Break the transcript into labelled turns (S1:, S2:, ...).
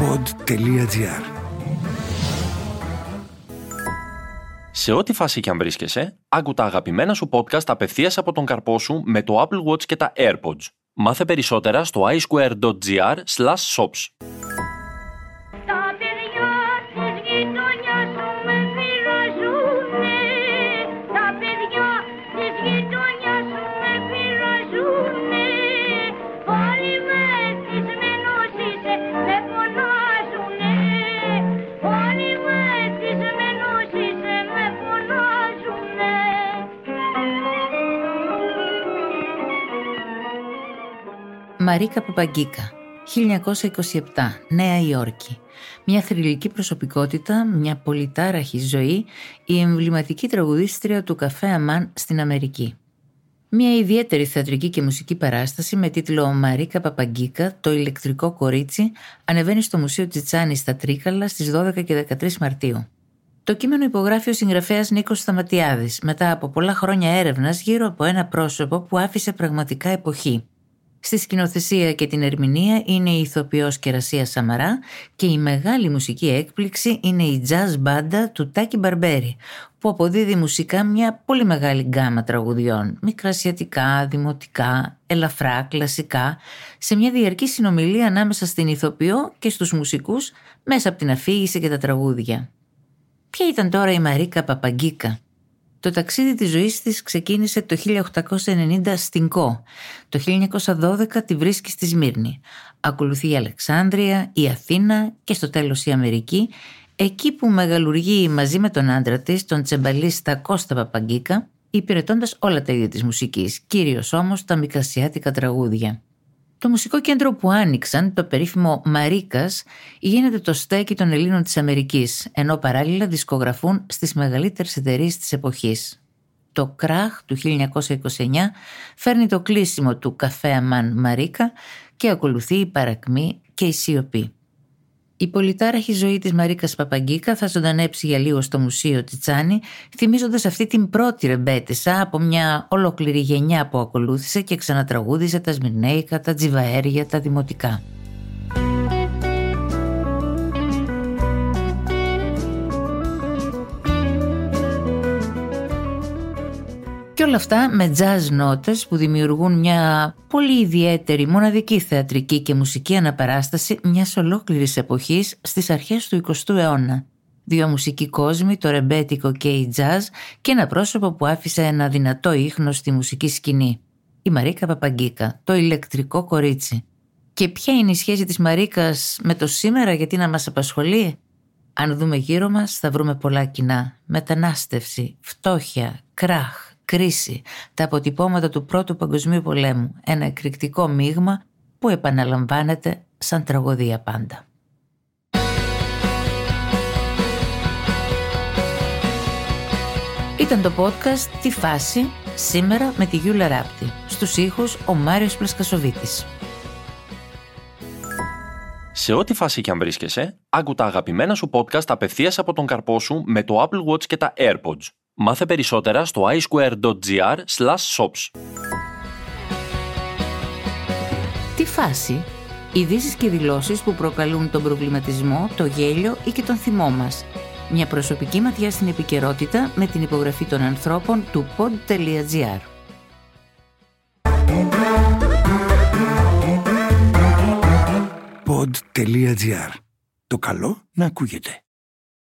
S1: pod.gr Σε ό,τι φάση και αν βρίσκεσαι, άκου τα αγαπημένα σου podcast απευθείας από τον καρπό σου με το Apple Watch και τα AirPods. Μάθε περισσότερα στο iSquare.gr shops.
S2: Μαρίκα Παπαγκίκα, 1927, Νέα Υόρκη. Μια θρηλυκή προσωπικότητα, μια πολυτάραχη ζωή, η εμβληματική τραγουδίστρια του καφέ Αμάν στην Αμερική. Μια ιδιαίτερη θεατρική και μουσική παράσταση με τίτλο Μαρίκα Παπαγκίκα, το ηλεκτρικό κορίτσι, ανεβαίνει στο Μουσείο Τσιτσάνη στα Τρίκαλα στις 12 και 13 Μαρτίου. Το κείμενο υπογράφει ο συγγραφέας Νίκος Σταματιάδης μετά από πολλά χρόνια έρευνας γύρω από ένα πρόσωπο που άφησε πραγματικά εποχή, Στη σκηνοθεσία και την ερμηνεία είναι η ηθοποιός Κερασία Σαμαρά και η μεγάλη μουσική έκπληξη είναι η jazz μπάντα του Τάκη Μπαρμπέρι που αποδίδει μουσικά μια πολύ μεγάλη γκάμα τραγουδιών, μικρασιατικά, δημοτικά, ελαφρά, κλασικά, σε μια διαρκή συνομιλία ανάμεσα στην ηθοποιό και στους μουσικούς μέσα από την αφήγηση και τα τραγούδια. Ποια ήταν τώρα η Μαρίκα Παπαγκίκα, το ταξίδι της ζωής της ξεκίνησε το 1890 στην Κο. Το 1912 τη βρίσκει στη Σμύρνη. Ακολουθεί η Αλεξάνδρεια, η Αθήνα και στο τέλος η Αμερική, εκεί που μεγαλουργεί μαζί με τον άντρα της, τον τσεμπαλίστα Κώστα Παπαγκίκα, υπηρετώντας όλα τα είδη της μουσικής, κυρίως όμως τα μικρασιάτικα τραγούδια. Το μουσικό κέντρο που άνοιξαν, το περίφημο Μαρίκας, γίνεται το στέκι των Ελλήνων της Αμερικής, ενώ παράλληλα δισκογραφούν στις μεγαλύτερες εταιρείες της εποχής. Το κράχ του 1929 φέρνει το κλείσιμο του καφέ Αμάν Μαρίκα και ακολουθεί η παρακμή και η σιωπή. Η πολυτάραχη ζωή της Μαρίκας Παπαγκίκα θα ζωντανέψει για λίγο στο Μουσείο Τσιτσάνη, θυμίζοντας αυτή την πρώτη ρεμπέτησα από μια ολόκληρη γενιά που ακολούθησε και ξανατραγούδιζε τα Σμυρνέικα, τα Τζιβαέρια, τα Δημοτικά. Και όλα αυτά με jazz νότες που δημιουργούν μια πολύ ιδιαίτερη μοναδική θεατρική και μουσική αναπαράσταση μιας ολόκληρης εποχής στις αρχές του 20ου αιώνα. Δύο μουσικοί κόσμοι, το ρεμπέτικο και η jazz και ένα πρόσωπο που άφησε ένα δυνατό ίχνος στη μουσική σκηνή. Η Μαρίκα Παπαγκίκα, το ηλεκτρικό κορίτσι. Και ποια είναι η σχέση της Μαρίκας με το σήμερα γιατί να μας απασχολεί; Αν δούμε γύρω μας θα βρούμε πολλά κοινά. Μετανάστευση, φτώχεια, κράχ, κρίση, τα αποτυπώματα του Πρώτου Παγκοσμίου Πολέμου, ένα εκρηκτικό μείγμα που επαναλαμβάνεται σαν τραγωδία πάντα. Ήταν το podcast «Τη φάση» σήμερα με τη Γιούλα Ράπτη. Στους ήχους ο Μάριος Πλασκασοβίτης.
S1: Σε ό,τι φάση και αν βρίσκεσαι, άκου τα αγαπημένα σου podcast απευθείας από τον καρπό σου με το Apple Watch και τα AirPods. Μάθε περισσότερα στο iSquare.gr shops.
S2: Τι φάση, ειδήσεις και δηλώσεις που προκαλούν τον προβληματισμό, το γέλιο ή και τον θυμό μας. Μια προσωπική ματιά στην επικαιρότητα με την υπογραφή των ανθρώπων του pod.gr.
S1: Pod.gr. Το καλό να ακούγεται.